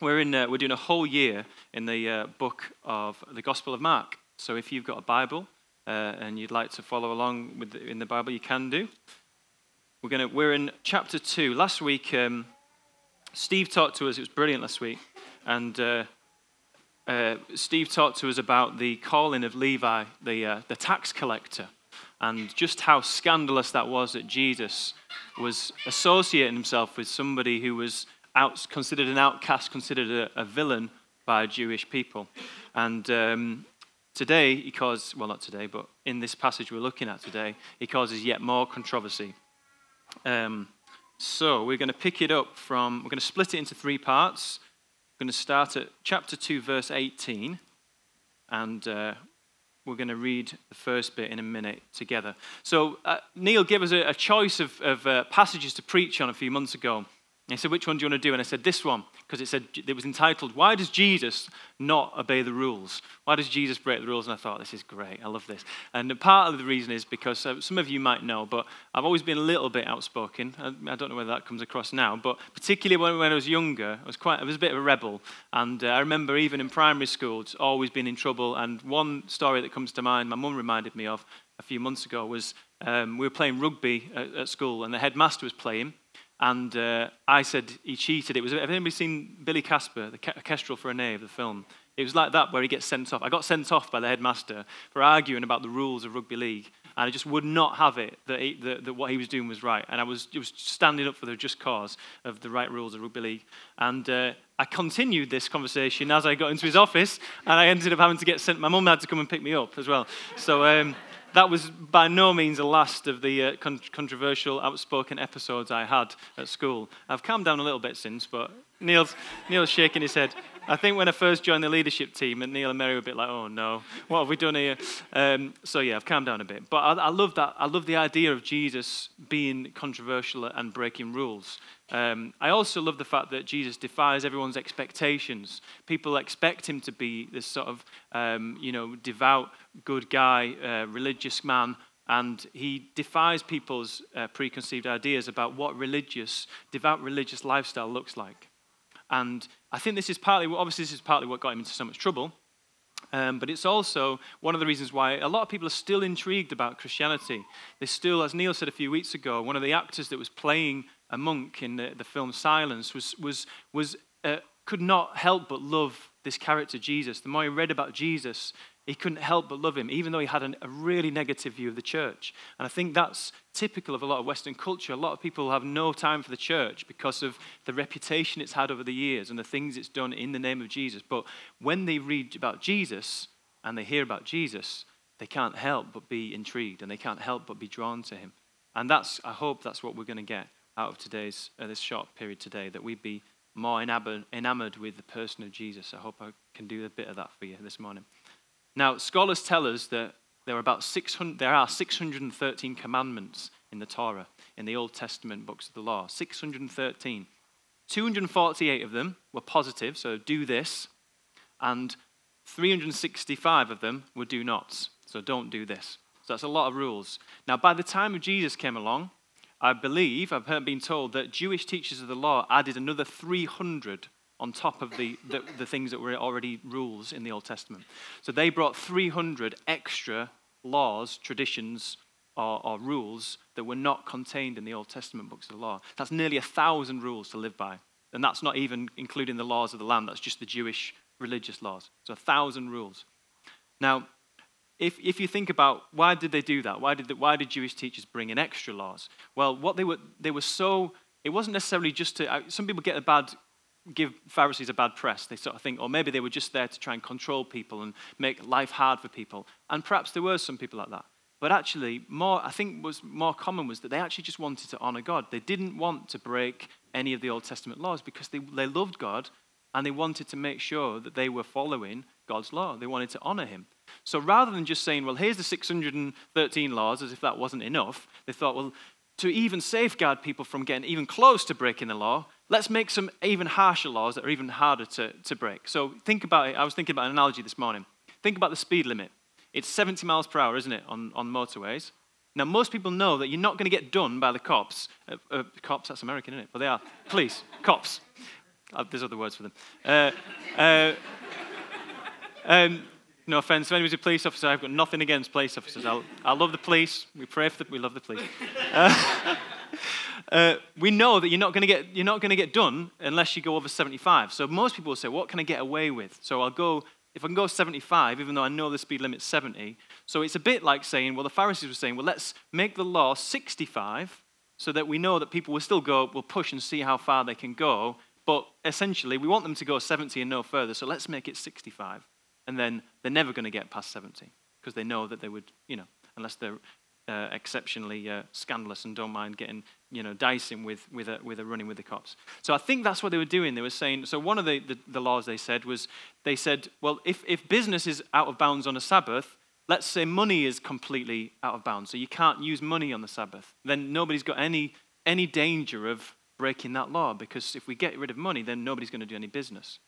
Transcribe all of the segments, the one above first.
we're, in, uh, we're doing a whole year in the uh, book of the Gospel of Mark. So if you've got a Bible uh, and you'd like to follow along with the, in the Bible, you can do. We're, gonna, we're in chapter 2. Last week, um, Steve talked to us. It was brilliant last week. And uh, uh, Steve talked to us about the calling of Levi, the, uh, the tax collector, and just how scandalous that was that Jesus was associating himself with somebody who was out, considered an outcast, considered a, a villain by Jewish people. And um, today, he causes, well, not today, but in this passage we're looking at today, he causes yet more controversy. Um, so we're going to pick it up from, we're going to split it into three parts. We're going to start at chapter 2, verse 18, and uh, we're going to read the first bit in a minute together. So, uh, Neil gave us a, a choice of, of uh, passages to preach on a few months ago. He said, Which one do you want to do? And I said, This one, because it said it was entitled, Why does Jesus not obey the rules? Why does Jesus break the rules? And I thought, This is great. I love this. And part of the reason is because uh, some of you might know, but I've always been a little bit outspoken. I, I don't know whether that comes across now, but particularly when, when, I was younger, I was quite, I was a bit of a rebel. And uh, I remember even in primary school, it's always been in trouble. And one story that comes to mind, my mum reminded me of a few months ago, was um, we were playing rugby at, at school, and the headmaster was playing. And uh, I said he cheated. It was, have anybody seen Billy Casper, the Kestrel for a Knave, the film? It was like that where he gets sent off. I got sent off by the headmaster for arguing about the rules of rugby league. And I just would not have it that, he, that, that what he was doing was right. And I was, was standing up for the just cause of the right rules of rugby league. And uh, I continued this conversation as I got into his office. And I ended up having to get sent. My mum had to come and pick me up as well. So um, that was by no means the last of the uh, con- controversial, outspoken episodes I had at school. I've calmed down a little bit since, but Neil's, Neil's shaking his head. I think when I first joined the leadership team, and Neil and Mary were a bit like, "Oh no, what have we done here?" Um, so yeah, I've calmed down a bit. But I, I, love that. I love the idea of Jesus being controversial and breaking rules. Um, I also love the fact that Jesus defies everyone's expectations. People expect him to be this sort of, um, you know, devout, good guy, uh, religious man, and he defies people's uh, preconceived ideas about what religious, devout religious lifestyle looks like. And I think this is partly, obviously, this is partly what got him into so much trouble. Um, but it's also one of the reasons why a lot of people are still intrigued about Christianity. They still, as Neil said a few weeks ago, one of the actors that was playing a monk in the, the film Silence was, was, was, uh, could not help but love this character, Jesus. The more he read about Jesus, he couldn't help but love him, even though he had an, a really negative view of the church. And I think that's typical of a lot of Western culture. A lot of people have no time for the church because of the reputation it's had over the years and the things it's done in the name of Jesus. But when they read about Jesus and they hear about Jesus, they can't help but be intrigued and they can't help but be drawn to him. And that's, I hope that's what we're going to get out of today's, uh, this short period today, that we'd be more enamored, with the person of Jesus. I hope I can do a bit of that for you this morning. Now, scholars tell us that there are about 600, there are 613 commandments in the Torah, in the Old Testament books of the law. 613. 248 of them were positive, so do this, and 365 of them were do nots, so don't do this. So that's a lot of rules. Now, by the time of Jesus came along, I believe, I've been told, that Jewish teachers of the law added another 300 on top of the, the, the, things that were already rules in the Old Testament. So they brought 300 extra laws, traditions, or, or rules that were not contained in the Old Testament books of the law. That's nearly a thousand rules to live by. And that's not even including the laws of the land, that's just the Jewish religious laws. So a thousand rules. Now, if, if you think about why did they do that? Why did, the, why did Jewish teachers bring in extra laws? Well, what they were, they were so, it wasn't necessarily just to, uh, some people get a bad give Pharisees a bad press. They sort of think, or maybe they were just there to try and control people and make life hard for people. And perhaps there were some people like that. But actually, more I think was more common was that they actually just wanted to honor God. They didn't want to break any of the Old Testament laws because they, they loved God and they wanted to make sure that they were following God's law. They wanted to honor him. So rather than just saying, well, here's the 613 laws, as if that wasn't enough, they thought, well, to even safeguard people from getting even close to breaking the law, let's make some even harsher laws that are even harder to, to break. So think about it. I was thinking about an analogy this morning. Think about the speed limit. It's 70 miles per hour, isn't it, on, on motorways? Now, most people know that you're not going to get done by the cops. Uh, uh, cops, that's American, isn't it? But they are. Police, cops. Uh, there's other words for them. Uh, uh, um, no offense to anyone who's a police officer. I've got nothing against police officers. I'll, I love the police. We pray for the, we love the police. Uh, uh, we know that you're not going to get you're not going to get done unless you go over 75. So most people will say, "What can I get away with?" So I'll go if I can go 75, even though I know the speed limit's 70. So it's a bit like saying, well, the Pharisees were saying, well, let's make the law 65 so that we know that people will still go, will push and see how far they can go. But essentially, we want them to go 70 and no further, so let's make it 65. And then they're never going to get past 70 because they know that they would, you know, unless they're uh, exceptionally uh, scandalous and don't mind getting, you know, dicing with, with, a, with a running with the cops. So I think that's what they were doing. They were saying, so one of the, the, the laws they said was, they said, well, if, if business is out of bounds on a Sabbath, let's say money is completely out of bounds, so you can't use money on the Sabbath, then nobody's got any, any danger of breaking that law because if we get rid of money, then nobody's going to do any business.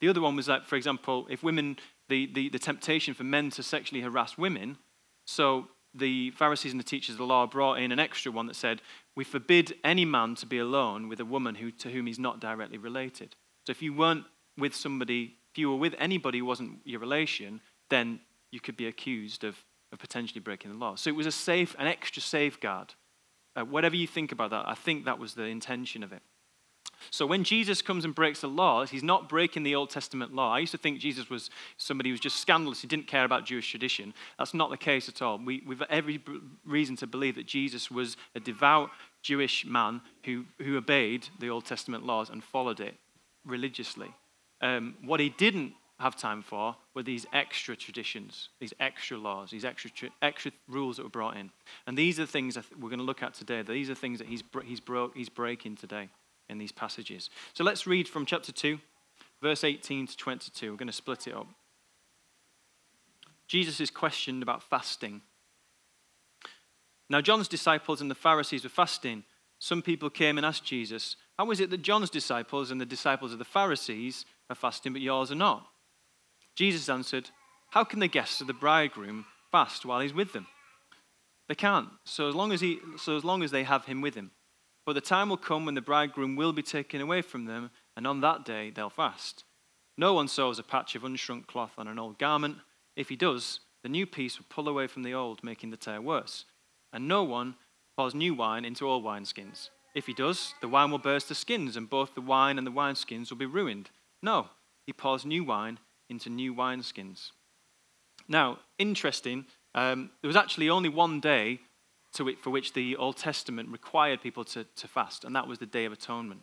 The other one was that, for example, if women, the, the, the temptation for men to sexually harass women, so the Pharisees and the teachers of the law brought in an extra one that said, We forbid any man to be alone with a woman who, to whom he's not directly related. So if you weren't with somebody, if you were with anybody who wasn't your relation, then you could be accused of, of potentially breaking the law. So it was a safe, an extra safeguard. Uh, whatever you think about that, I think that was the intention of it. So when Jesus comes and breaks the law, he's not breaking the Old Testament law. I used to think Jesus was somebody who was just scandalous. He didn't care about Jewish tradition. That's not the case at all. We, we've every reason to believe that Jesus was a devout Jewish man who, who obeyed the Old Testament laws and followed it religiously. Um, what he didn't have time for were these extra traditions, these extra laws, these extra, extra rules that were brought in. And these are the things that we're going to look at today. These are things that he's, he's, broke, he's breaking today in these passages. So let's read from chapter 2, verse 18 to 22. We're going to split it up. Jesus is questioned about fasting. Now, John's disciples and the Pharisees were fasting. Some people came and asked Jesus, How is it that John's disciples and the disciples of the Pharisees are fasting, but yours are not? Jesus answered, How can the guests of the bridegroom fast while he's with them? They can't, so as long as, he, so as, long as they have him with him. But the time will come when the bridegroom will be taken away from them, and on that day they'll fast. No one sews a patch of unshrunk cloth on an old garment. If he does, the new piece will pull away from the old, making the tear worse. And no one pours new wine into old wineskins. If he does, the wine will burst the skins, and both the wine and the wineskins will be ruined. No, he pours new wine into new wineskins. Now, interesting, um, there was actually only one day to for which the Old Testament required people to, to fast, and that was the Day of Atonement.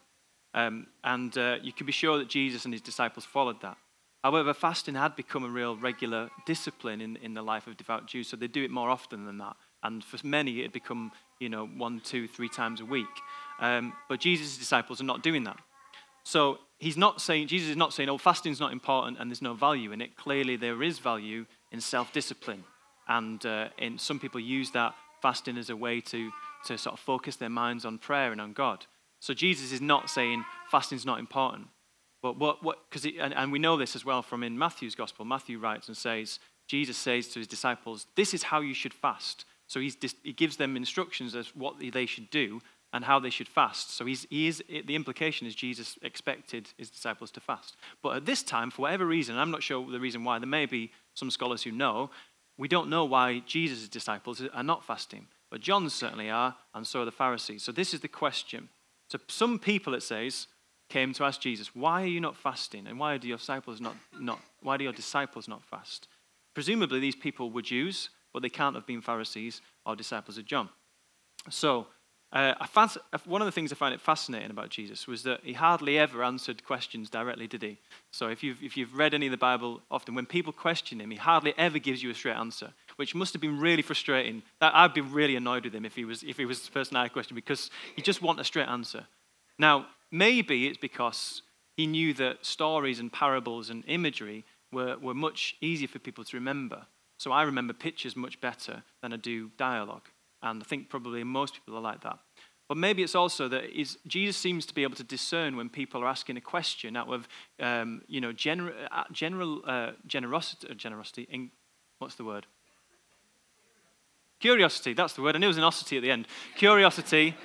Um, and uh, you can be sure that Jesus and his disciples followed that. However, fasting had become a real regular discipline in, in the life of devout Jews, so they do it more often than that. And for many, it had become, you know, one, two, three times a week. Um, but Jesus' disciples are not doing that. So he's not saying, Jesus is not saying, oh, fasting's not important and there's no value in it. Clearly, there is value in self discipline. And uh, in, some people use that fasting as a way to, to sort of focus their minds on prayer and on God. So Jesus is not saying fasting's not important. But what, what, because, and, and we know this as well from in Matthew's gospel. Matthew writes and says, Jesus says to his disciples, This is how you should fast. So he's, he gives them instructions as what they should do and how they should fast. So he's, he is, the implication is Jesus expected his disciples to fast. But at this time, for whatever reason, I'm not sure the reason why, there may be some scholars who know, we don't know why Jesus' disciples are not fasting, but John's certainly are, and so are the Pharisees. So this is the question. So some people, it says, came to ask Jesus, why are you not fasting? And why do your disciples not, not why do your disciples not fast? Presumably these people were Jews, but they can't have been Pharisees or disciples of John. So uh, I one of the things I find it fascinating about Jesus was that he hardly ever answered questions directly, did he? So if you've, if you've read any of the Bible, often when people question him, he hardly ever gives you a straight answer, which must have been really frustrating. That, I'd be really annoyed with him if he was, if he was the person I questioned because he just want a straight answer. Now, maybe it's because he knew that stories and parables and imagery were, were much easier for people to remember. So I remember pictures much better than I do dialogue. And I think probably most people are like that. But maybe it's also that Jesus seems to be able to discern when people are asking a question out of, um, you know, gener- uh, general uh, generosity, uh, generosity in, what's the word? Curiosity, that's the word. I knew it was an osity at the end. Curiosity,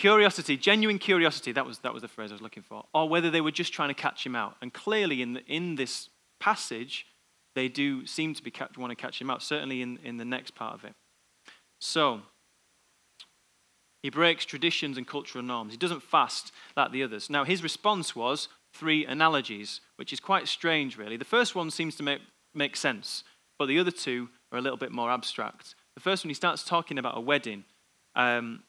Curiosity, genuine curiosity, that was, that was the phrase I was looking for. Or whether they were just trying to catch him out. And clearly, in, the, in this passage, they do seem to be want to catch him out, certainly in, in the next part of it. So, he breaks traditions and cultural norms. He doesn't fast like the others. Now, his response was three analogies, which is quite strange, really. The first one seems to make, make sense, but the other two are a little bit more abstract. The first one, he starts talking about a wedding. Um,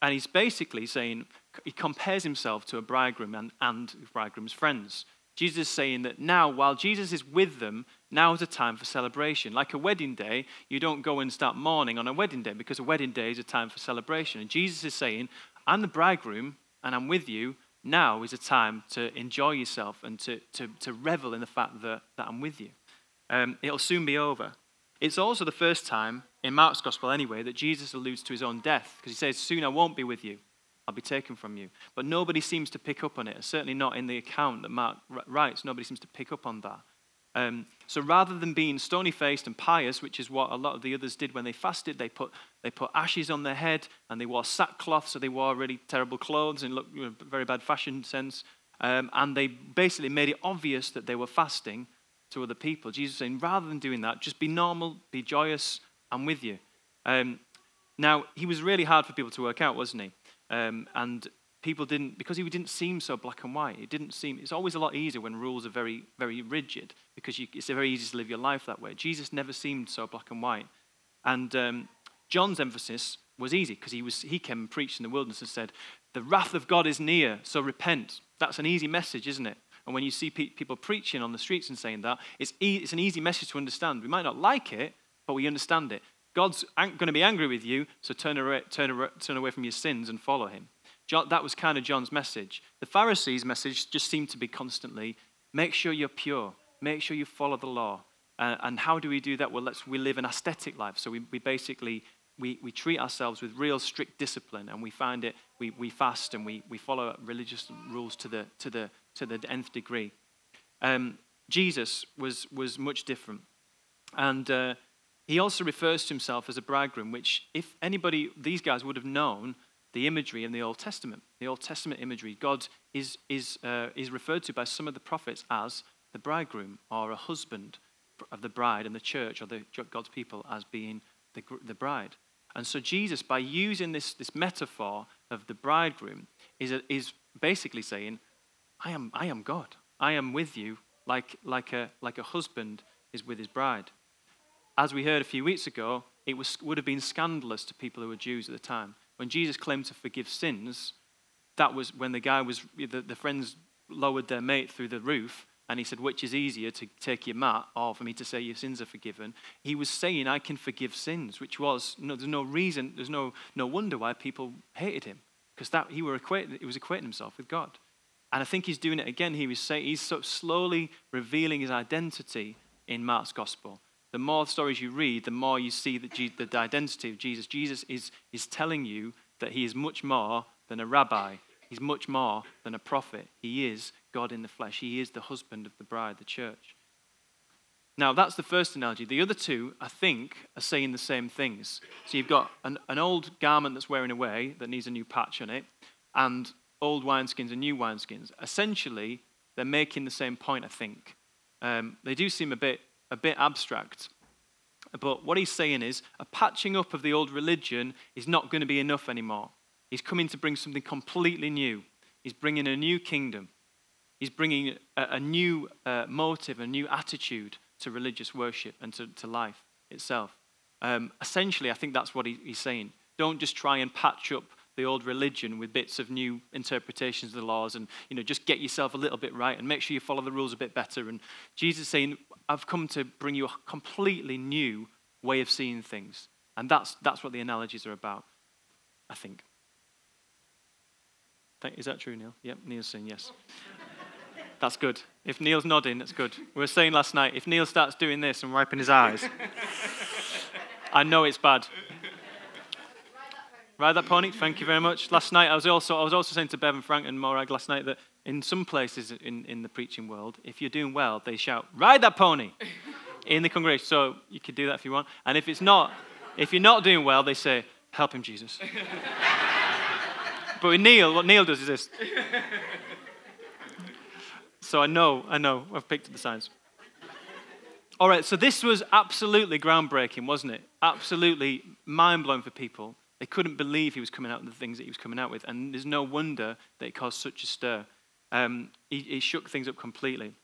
and he's basically saying, he compares himself to a bridegroom and, and bridegroom's friends. Jesus is saying that now, while Jesus is with them, now is a time for celebration. Like a wedding day, you don't go and start mourning on a wedding day because a wedding day is a time for celebration. And Jesus is saying, I'm the bridegroom and I'm with you. Now is a time to enjoy yourself and to, to, to revel in the fact that, that I'm with you. Um, it'll soon be over. It's also the first time in Mark's gospel anyway, that Jesus alludes to his own death because he says, Soon I won't be with you, I'll be taken from you. But nobody seems to pick up on it, certainly not in the account that Mark writes. Nobody seems to pick up on that. Um, so rather than being stony faced and pious, which is what a lot of the others did when they fasted, they put, they put ashes on their head and they wore sackcloth, so they wore really terrible clothes and looked very bad fashion sense. Um, and they basically made it obvious that they were fasting to other people. Jesus saying, rather than doing that, just be normal, be joyous, I'm with you. Um, now, he was really hard for people to work out, wasn't he? Um, and people didn't, because he didn't seem so black and white, it didn't seem, it's always a lot easier when rules are very, very rigid because you, it's very easy to live your life that way. Jesus never seemed so black and white. And um, John's emphasis was easy because he, was, he came and preached in the wilderness and said, The wrath of God is near, so repent. That's an easy message, isn't it? And when you see pe- people preaching on the streets and saying that, it's, e- it's an easy message to understand. We might not like it, but we understand it. God's going to be angry with you, so turn away, turn, turn away from your sins and follow him. John, that was kind of John's message. The Pharisees' message just seemed to be constantly make sure you're pure, make sure you follow the law. Uh, and how do we do that? Well, let's, we live an ascetic life. So we, we basically we, we treat ourselves with real strict discipline and we find it, we, we fast and we, we follow religious rules to the, to the, to the nth degree. Um, Jesus was, was much different. And uh, he also refers to himself as a bridegroom, which, if anybody, these guys would have known the imagery in the Old Testament. The Old Testament imagery, God is, is, uh, is referred to by some of the prophets as the bridegroom or a husband of the bride, and the church or the, God's people as being the, the bride. And so Jesus, by using this, this metaphor of the bridegroom, is, a, is basically saying, I am, I am God. I am with you like, like, a, like a husband is with his bride as we heard a few weeks ago, it was, would have been scandalous to people who were Jews at the time. When Jesus claimed to forgive sins, that was when the guy was, the, the friends lowered their mate through the roof and he said, Which is easier to take your mat or for me to say your sins are forgiven? He was saying, I can forgive sins, which was, no, there's no reason, there's no, no wonder why people hated him because that he, were equating, he was equating himself with God. And I think he's doing it again. He was saying, he's sort of slowly revealing his identity in Mark's gospel the more stories you read, the more you see that the identity of Jesus. Jesus is, is telling you that he is much more than a rabbi. He's much more than a prophet. He is God in the flesh. He is the husband of the bride, the church. Now, that's the first analogy. The other two, I think, are saying the same things. So you've got an, an old garment that's wearing away that needs a new patch on it, and old wineskins and new wineskins. Essentially, they're making the same point, I think. Um, they do seem a bit a bit abstract. But what he's saying is a patching up of the old religion is not going to be enough anymore. He's coming to bring something completely new. He's bringing a new kingdom. He's bringing a, a new uh, motive, a new attitude to religious worship and to, to life itself. Um, essentially, I think that's what he, he's saying. Don't just try and patch up the old religion with bits of new interpretations of the laws and you know just get yourself a little bit right and make sure you follow the rules a bit better and jesus is saying i've come to bring you a completely new way of seeing things. And that's that's what the analogies are about i think. Is that true neil? Yep neil's saying yes. That's good. If neil's nodding that's good. We were saying last night if neil starts doing this and wiping his eyes i know it's bad. Ride that pony. Thank you very much. Last night, I was also I was also saying to Bev and Frank and Morag last night that in some places in, in the preaching world, if you're doing well, they shout, "Ride that pony!" in the congregation. So you could do that if you want. And if it's not, if you're not doing well, they say, "Help him, Jesus." but with Neil, what Neil does is this. so I know, I know, I've picked up the signs. All right, so this was absolutely groundbreaking, wasn't it? Absolutely mind blowing for people. They couldn't believe he was coming out with the things that he was coming out with, and there's no wonder that it caused such a stir. Um, he, he, shook things up completely.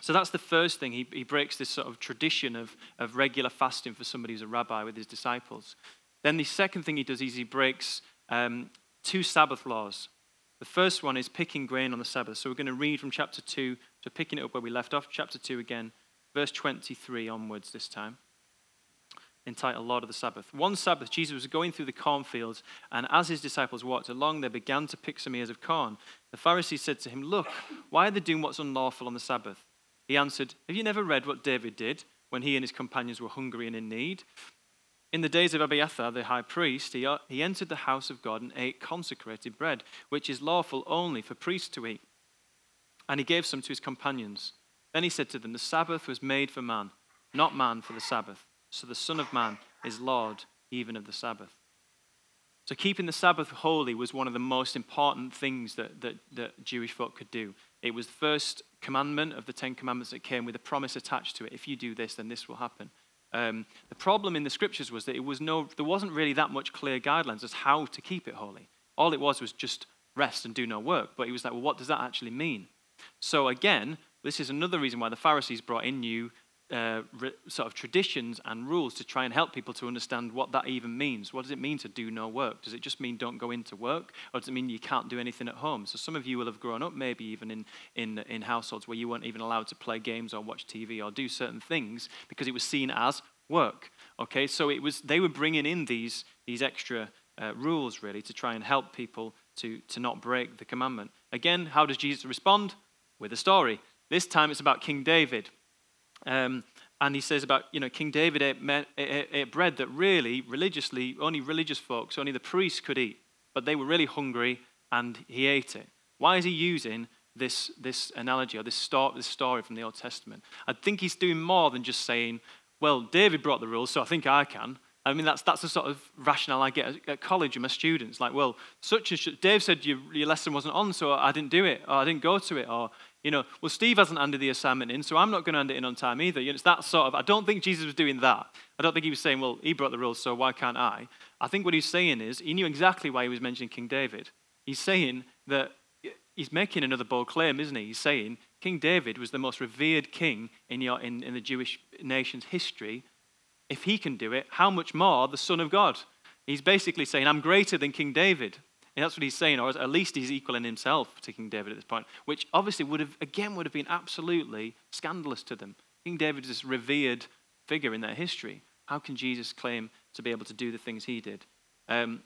So that's the first thing. He, he breaks this sort of tradition of, of regular fasting for somebody who's a rabbi with his disciples. Then the second thing he does is he breaks um, two Sabbath laws. The first one is picking grain on the Sabbath. So we're going to read from chapter 2, so picking it up where we left off, chapter 2 again, verse 23 onwards this time, entitled Lord of the Sabbath. One Sabbath, Jesus was going through the cornfields, and as his disciples walked along, they began to pick some ears of corn. The Pharisees said to him, Look, why are they doing what's unlawful on the Sabbath? He answered, Have you never read what David did when he and his companions were hungry and in need? In the days of Abiathar, the high priest, he, uh, he entered the house of God and ate consecrated bread, which is lawful only for priests to eat. And he gave some to his companions. Then he said to them, The Sabbath was made for man, not man for the Sabbath. So the Son of Man is Lord even of the Sabbath. So keeping the Sabbath holy was one of the most important things that, that, that Jewish folk could do. It was the first commandment of the Ten Commandments that came with a promise attached to it. If you do this, then this will happen. Um, the problem in the scriptures was that it was no, there wasn't really that much clear guidelines as how to keep it holy. All it was was just rest and do no work. But he was like, well, what does that actually mean? So again, this is another reason why the Pharisees brought in new uh, re- sort of traditions and rules to try and help people to understand what that even means. What does it mean to do no work? Does it just mean don't go into work, or does it mean you can't do anything at home? So some of you will have grown up maybe even in in in households where you weren't even allowed to play games or watch TV or do certain things because it was seen as work. Okay, so it was they were bringing in these these extra uh, rules really to try and help people to to not break the commandment. Again, how does Jesus respond? With a story. This time it's about King David. Um, and he says about, you know, King David ate, ate, ate, bread that really, religiously, only religious folks, only the priests could eat. But they were really hungry and he ate it. Why is he using this, this analogy or this, story, this story from the Old Testament? I think he's doing more than just saying, well, David brought the rules, so I think I can. I mean, that's, that's the sort of rationale I get at college with my students. Like, well, such as Dave said your, your lesson wasn't on, so I didn't do it, or I didn't go to it, or, you know, well, Steve hasn't handed the assignment in, so I'm not going to hand it in on time either. You know, it's that sort of, I don't think Jesus was doing that. I don't think he was saying, well, he brought the rules, so why can't I? I think what he's saying is, he knew exactly why he was mentioning King David. He's saying that he's making another bold claim, isn't he? He's saying King David was the most revered king in, your, in, in the Jewish nation's history if he can do it, how much more the Son of God? He's basically saying, I'm greater than King David. And that's what he's saying, or at least he's equaling himself to King David at this point, which obviously would have, again, would have been absolutely scandalous to them. King David is this revered figure in their history. How can Jesus claim to be able to do the things he did? Um,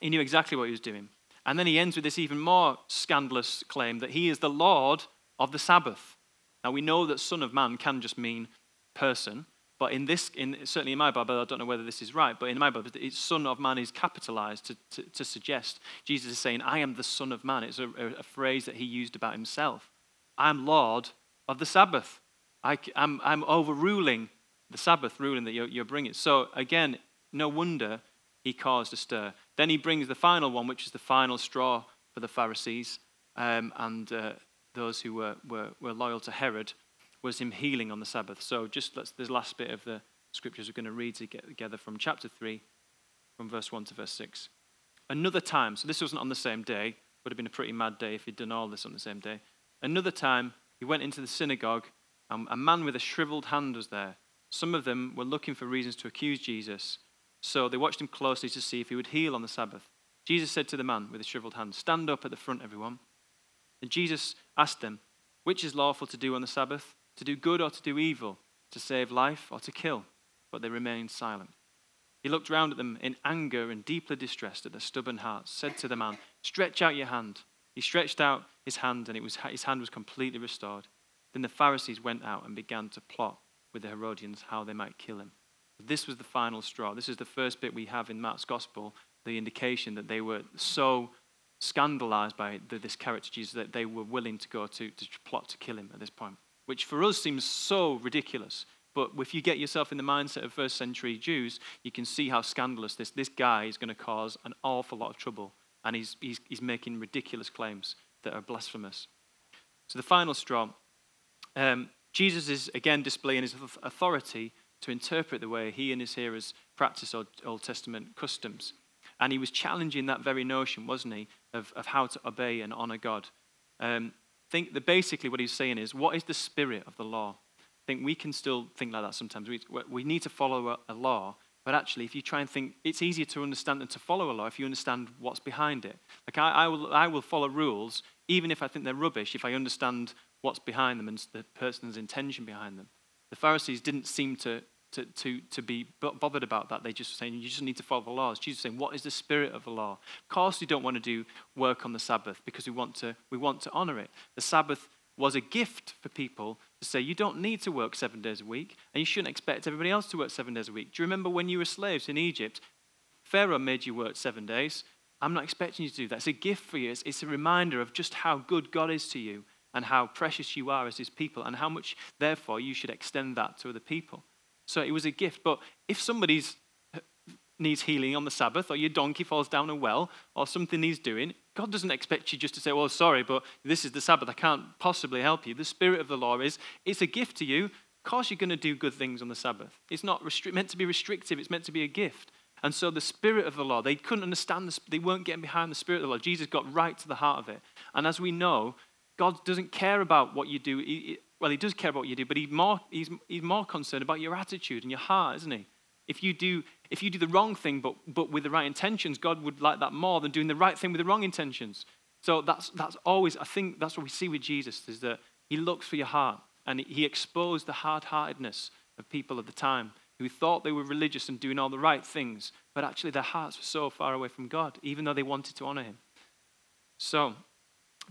he knew exactly what he was doing. And then he ends with this even more scandalous claim that he is the Lord of the Sabbath. Now we know that Son of Man can just mean person, but in this, in, certainly in my Bible, I don't know whether this is right, but in my Bible, it's Son of Man is capitalized to, to, to suggest Jesus is saying, I am the Son of Man. It's a, a, phrase that he used about himself. I'm Lord of the Sabbath. I, am I'm, I'm overruling the Sabbath ruling that you're, you're bringing. So again, no wonder he caused a stir. Then he brings the final one, which is the final straw for the Pharisees um, and uh, those who were, were, were loyal to Herod was him healing on the Sabbath. So just let's, this last bit of the scriptures we're going to read together from chapter 3, from verse 1 to verse 6. Another time, so this wasn't on the same day, would have been a pretty mad day if he'd done all this on the same day. Another time, he went into the synagogue, and a man with a shriveled hand was there. Some of them were looking for reasons to accuse Jesus, so they watched him closely to see if he would heal on the Sabbath. Jesus said to the man with the shriveled hand, Stand up at the front, everyone. And Jesus asked them, Which is lawful to do on the Sabbath? To do good or to do evil, to save life or to kill. But they remained silent. He looked round at them in anger and deeply distressed at their stubborn hearts, said to the man, Stretch out your hand. He stretched out his hand, and was, his hand was completely restored. Then the Pharisees went out and began to plot with the Herodians how they might kill him. This was the final straw. This is the first bit we have in Mark's gospel, the indication that they were so scandalized by this character Jesus that they were willing to go to, to plot to kill him at this point which for us seems so ridiculous. But if you get yourself in the mindset of first century Jews, you can see how scandalous this, this guy is going to cause an awful lot of trouble and he's, he's, he's making ridiculous claims that are blasphemous. So the final straw um, Jesus is again displaying his authority to interpret the way he and his hearers practice Old, Old Testament customs. And he was challenging that very notion, wasn't he, of, of how to obey and honor God. Um, think that basically what he's saying is, what is the spirit of the law? I think we can still think like that sometimes. We, we need to follow a, law, but actually, if you try and think, it's easier to understand than to follow a law if you understand what's behind it. Like, I, I, will, I will follow rules, even if I think they're rubbish, if I understand what's behind them and the person's intention behind them. The Pharisees didn't seem to, to, to, to be bothered about that. They just saying, you just need to follow the laws. Jesus saying, what is the spirit of the law? Of course, we don't want to do work on the Sabbath because we want to, we want to honor it. The Sabbath was a gift for people to say, you don't need to work seven days a week, and you shouldn't expect everybody else to work seven days a week. Do you remember when you were slaves in Egypt? Pharaoh made you work seven days. I'm not expecting you to do that. It's a gift for you. It's, it's a reminder of just how good God is to you and how precious you are as his people, and how much, therefore, you should extend that to other people. So it was a gift. But if somebody's uh, needs healing on the Sabbath, or your donkey falls down a well, or something needs doing, God doesn't expect you just to say, Well, sorry, but this is the Sabbath. I can't possibly help you. The spirit of the law is it's a gift to you. Of course, you're going to do good things on the Sabbath. It's not restri- meant to be restrictive, it's meant to be a gift. And so the spirit of the law, they couldn't understand, the, they weren't getting behind the spirit of the law. Jesus got right to the heart of it. And as we know, God doesn't care about what you do. He, well, he does care about what you do, but he's more, he's, he's more concerned about your attitude and your heart, isn't he? If you do, if you do the wrong thing but, but with the right intentions, God would like that more than doing the right thing with the wrong intentions. So that's, that's always, I think that's what we see with Jesus, is that he looks for your heart. And he exposed the hard-heartedness of people of the time who thought they were religious and doing all the right things, but actually their hearts were so far away from God, even though they wanted to honor him. So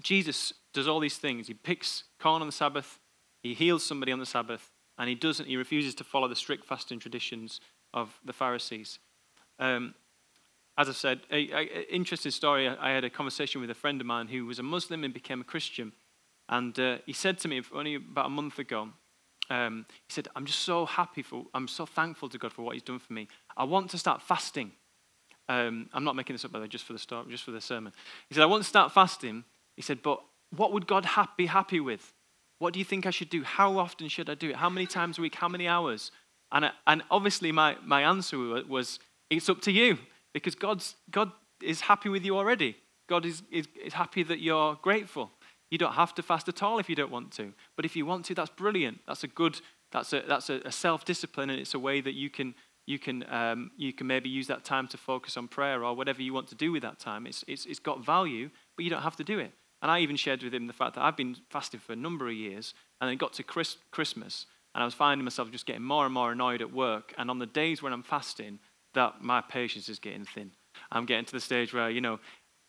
Jesus does all these things. He picks corn on the Sabbath, he heals somebody on the Sabbath, and he doesn't, he refuses to follow the strict fasting traditions of the Pharisees. Um, as I said, an interesting story. I had a conversation with a friend of mine who was a Muslim and became a Christian. And uh, he said to me only about a month ago, um, he said, I'm just so happy for, I'm so thankful to God for what he's done for me. I want to start fasting. Um, I'm not making this up, by the way, just for the story, just for the sermon. He said, I want to start fasting. He said, but what would God ha- be happy with? What do you think I should do? How often should I do it? How many times a week? How many hours? And, and obviously, my, my answer was, it's up to you because God's, God is happy with you already. God is, is, is happy that you're grateful. You don't have to fast at all if you don't want to. But if you want to, that's brilliant. That's a good, that's a, that's a, a self discipline, and it's a way that you can, you, can, um, you can maybe use that time to focus on prayer or whatever you want to do with that time. It's, it's, it's got value, but you don't have to do it. And I even shared with him the fact that I've been fasting for a number of years, and it got to Chris, Christmas, and I was finding myself just getting more and more annoyed at work. And on the days when I'm fasting, that my patience is getting thin. I'm getting to the stage where, you know,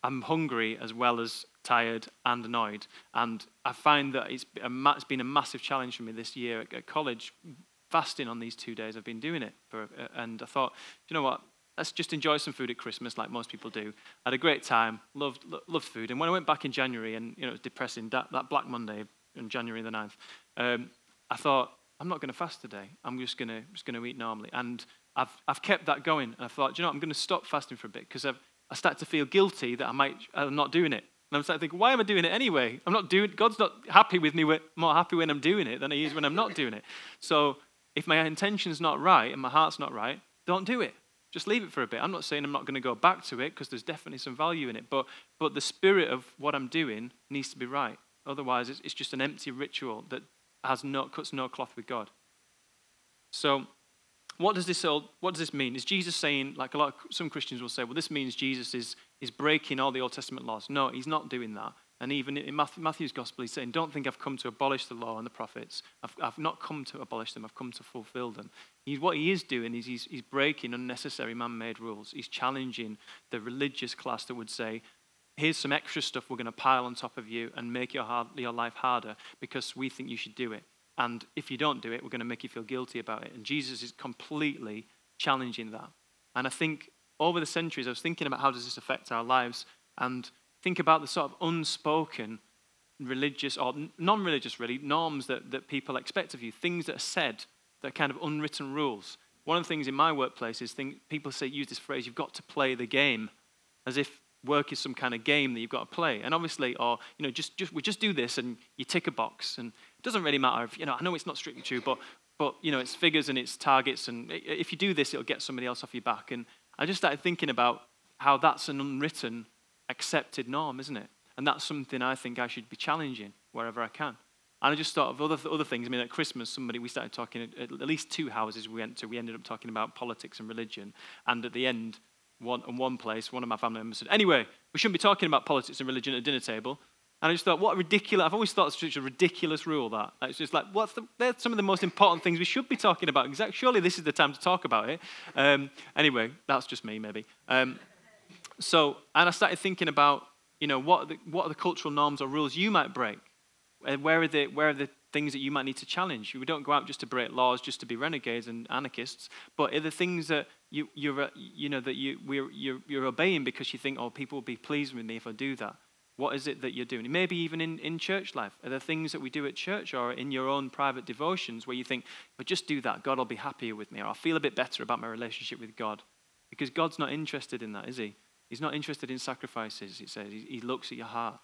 I'm hungry as well as tired and annoyed. And I find that it's, it's been a massive challenge for me this year at college, fasting on these two days. I've been doing it. For, and I thought, you know what? Let's just enjoy some food at Christmas like most people do. I had a great time, loved, loved food. And when I went back in January, and you know, it was depressing, that, that Black Monday on January the 9th, um, I thought, I'm not going to fast today. I'm just going to just going to eat normally. And I've I've kept that going. And I thought, you know, what? I'm going to stop fasting for a bit because I've I start to feel guilty that I might I'm not doing it. And I'm starting to think, why am I doing it anyway? I'm not doing. God's not happy with me. More happy when I'm doing it than He is when I'm not doing it. So if my intention's not right and my heart's not right, don't do it. Just leave it for a bit. I'm not saying I'm not going to go back to it because there's definitely some value in it. But but the spirit of what I'm doing needs to be right. Otherwise, it's, it's just an empty ritual that has no, cuts no cloth with God. So, what does this all, what does this mean? Is Jesus saying, like a lot of some Christians will say, well, this means Jesus is, is breaking all the Old Testament laws? No, he's not doing that. And even in Matthew's gospel, he's saying, Don't think I've come to abolish the law and the prophets. I've, I've not come to abolish them, I've come to fulfill them. He, what he is doing is he's, he's breaking unnecessary man made rules. He's challenging the religious class that would say, here's some extra stuff we're going to pile on top of you and make your, hard, your life harder because we think you should do it. And if you don't do it, we're going to make you feel guilty about it. And Jesus is completely challenging that. And I think over the centuries, I was thinking about how does this affect our lives and think about the sort of unspoken religious or non-religious really norms that, that people expect of you, things that are said, that are kind of unwritten rules. One of the things in my workplace is thing, people say use this phrase, you've got to play the game, as if work is some kind of game that you've got to play. And obviously, or, you know, just, just, we just do this and you tick a box. And it doesn't really matter if, you know, I know it's not strictly true, but, but you know, it's figures and it's targets. And if you do this, it'll get somebody else off your back. And I just started thinking about how that's an unwritten, accepted norm, isn't it? And that's something I think I should be challenging wherever I can. And I just thought of other, other things. I mean, at Christmas, somebody, we started talking, at, at least two houses we went to, we ended up talking about politics and religion. And at the end, one, in one place, one of my family members said, Anyway, we shouldn't be talking about politics and religion at a dinner table. And I just thought, what a ridiculous, I've always thought it's such a ridiculous rule that. It's just like, what's the, they're some of the most important things we should be talking about. Exactly, surely this is the time to talk about it. Um, anyway, that's just me, maybe. Um, so, and I started thinking about, you know, what are, the, what are the cultural norms or rules you might break? And Where are, the, where are the things that you might need to challenge? We don't go out just to break laws, just to be renegades and anarchists, but are the things that you, you're, uh, you know, that you, we're, you're, you're obeying because you think, oh, people will be pleased with me if I do that? What is it that you're doing? Maybe even in, in church life. Are there things that we do at church or in your own private devotions where you think, if I just do that, God will be happier with me, or I'll feel a bit better about my relationship with God? Because God's not interested in that, is He? He's not interested in sacrifices, he says. He, he looks at your heart.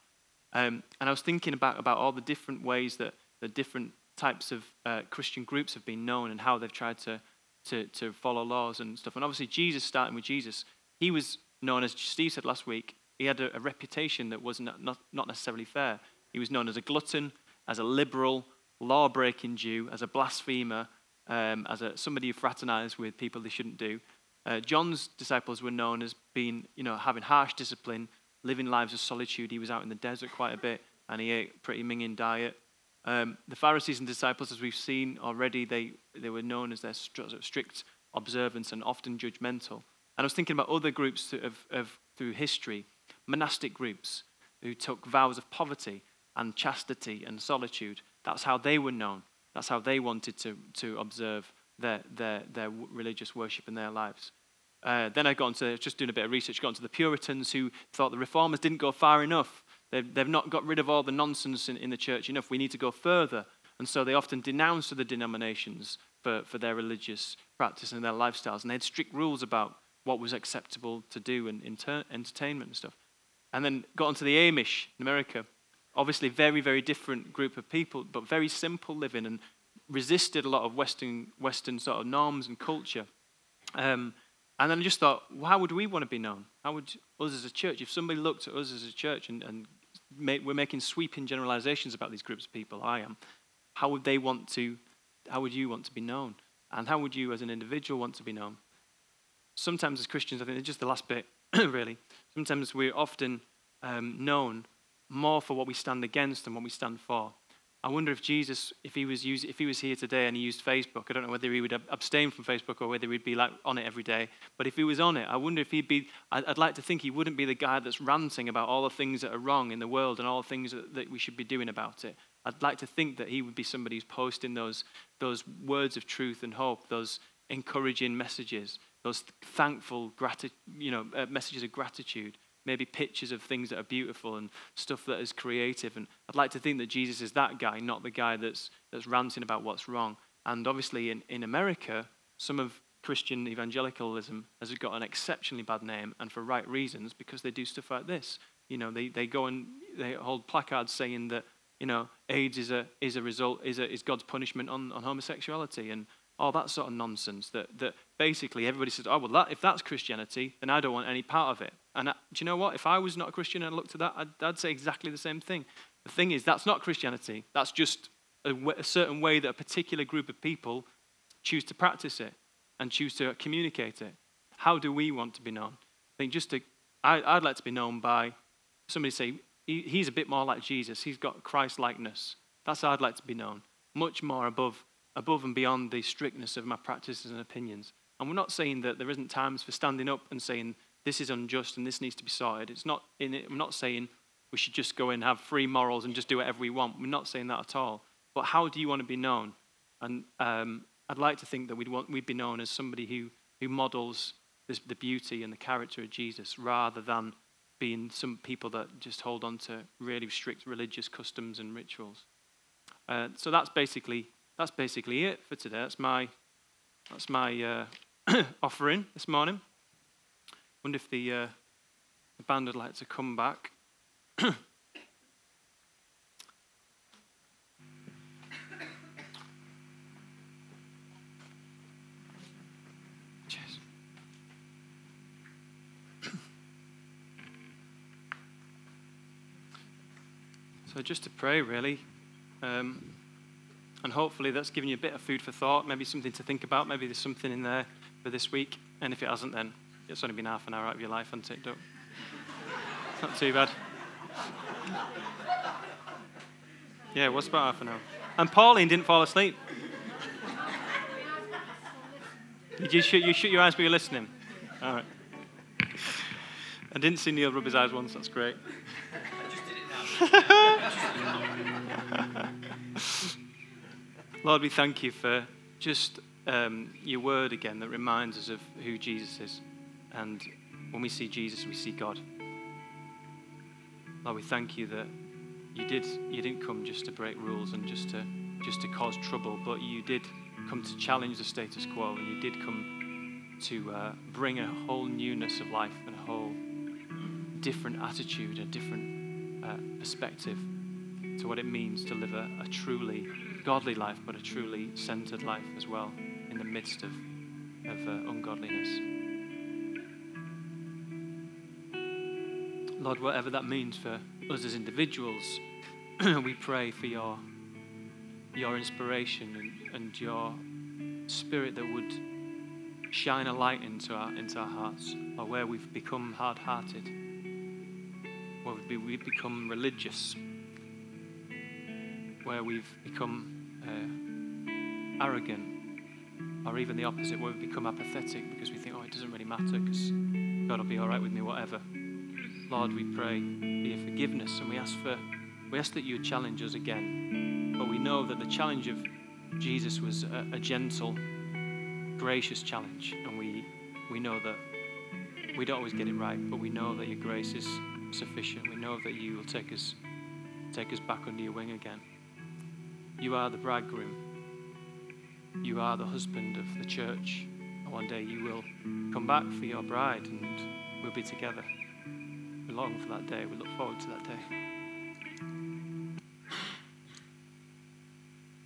Um, and I was thinking about, about all the different ways that the different types of uh, Christian groups have been known and how they've tried to, to, to follow laws and stuff. And obviously, Jesus, starting with Jesus, he was known, as Steve said last week, he had a, a reputation that was not, not, not necessarily fair. He was known as a glutton, as a liberal, law breaking Jew, as a blasphemer, um, as a, somebody who fraternized with people they shouldn't do. Uh, John's disciples were known as being, you know, having harsh discipline, living lives of solitude. He was out in the desert quite a bit, and he ate a pretty minging diet. Um, the Pharisees and disciples, as we've seen already, they, they were known as their strict observance and often judgmental. And I was thinking about other groups of, of, through history, monastic groups who took vows of poverty and chastity and solitude. That's how they were known. That's how they wanted to, to observe their, their, their religious worship in their lives. Uh, then I got into just doing a bit of research, got into the Puritans who thought the reformers didn't go far enough. They've, they've not got rid of all the nonsense in, in the church enough. We need to go further. And so they often denounced the denominations for, for their religious practice and their lifestyles. And they had strict rules about what was acceptable to do and inter- entertainment and stuff. And then got onto the Amish in America. Obviously, very, very different group of people, but very simple living and resisted a lot of Western, Western sort of norms and culture. Um, and then I just thought, well, how would we want to be known? How would us as a church, if somebody looked at us as a church and, and make, we're making sweeping generalizations about these groups of people, I am, how would they want to, how would you want to be known? And how would you as an individual want to be known? Sometimes as Christians, I think it's just the last bit, really. Sometimes we're often um, known more for what we stand against than what we stand for. I wonder if Jesus, if he was use, if he was here today and he used Facebook, I don't know whether he would abstain from Facebook or whether he'd be like on it every day. But if he was on it, I wonder if he'd be. I'd like to think he wouldn't be the guy that's ranting about all the things that are wrong in the world and all the things that, we should be doing about it. I'd like to think that he would be somebody who's posting those those words of truth and hope, those encouraging messages, those thankful, grati- you know, uh, messages of gratitude maybe pictures of things that are beautiful and stuff that is creative. And I'd like to think that Jesus is that guy, not the guy that's, that's ranting about what's wrong. And obviously, in, in America, some of Christian evangelicalism has got an exceptionally bad name, and for right reasons, because they do stuff like this. You know, they, they go and they hold placards saying that, you know, AIDS is a, is a result, is, a, is God's punishment on, on homosexuality, and all that sort of nonsense that, that basically everybody says, oh, well, that, if that's Christianity, then I don't want any part of it. And I, do you know what? If I was not a Christian and I looked at that, I'd, I'd say exactly the same thing. The thing is, that's not Christianity. That's just a, a certain way that a particular group of people choose to practice it and choose to communicate it. How do we want to be known? I think just to, I, would like to be known by somebody say, he, he's a bit more like Jesus. He's got Christ likeness. That's how I'd like to be known. Much more above above and beyond the strictness of my practices and opinions. And we're not saying that there isn't times for standing up and saying this is unjust and this needs to be sorted. It's not it, I'm not saying we should just go and have free morals and just do whatever we want. We're not saying that at all. But how do you want to be known? And um, I'd like to think that we'd, want, we'd be known as somebody who, who models this, the beauty and the character of Jesus rather than being some people that just hold on to really strict religious customs and rituals. Uh, so that's basically that's basically it for today. That's my, that's my uh, offering this morning. Wonder if the, uh, the band would like to come back. So, just to pray, really. Um, and hopefully, that's given you a bit of food for thought, maybe something to think about. Maybe there's something in there for this week. And if it hasn't, then it's only been half an hour out of your life, it? Don't. It's not too bad. Yeah, it was about half an hour. And Pauline didn't fall asleep. Did you shut, you your eyes but you're listening? All right. I didn't see Neil rub his eyes once. That's great. Lord, we thank you for just um, your word again that reminds us of who Jesus is. And when we see Jesus, we see God. Lord, we thank you that you did you didn't come just to break rules and just to just to cause trouble, but you did come to challenge the status quo, and you did come to uh, bring a whole newness of life and a whole different attitude, a different uh, perspective to what it means to live a, a truly godly life, but a truly centered life as well in the midst of, of uh, ungodliness. Lord, whatever that means for us as individuals, we pray for your, your inspiration and, and your spirit that would shine a light into our, into our hearts, or where we've become hard hearted, where we've, become religious, where we've become uh, arrogant, or even the opposite, where we've become apathetic because we think, oh, it doesn't really matter because God will be all right with me, whatever. Lord, we pray for your forgiveness and we ask for we ask that you would challenge us again. But we know that the challenge of Jesus was a, a gentle, gracious challenge, and we we know that we don't always get it right, but we know that your grace is sufficient. We know that you will take us take us back under your wing again. You are the bridegroom. You are the husband of the church. And one day you will come back for your bride and we'll be together. We long for that day. We look forward to that day.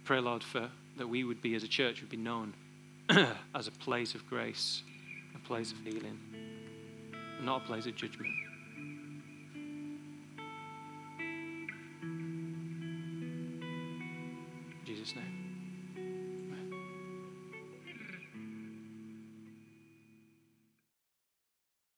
Pray, Lord, for that we would be as a church would be known as a place of grace, a place of healing, not a place of judgment. Jesus' name.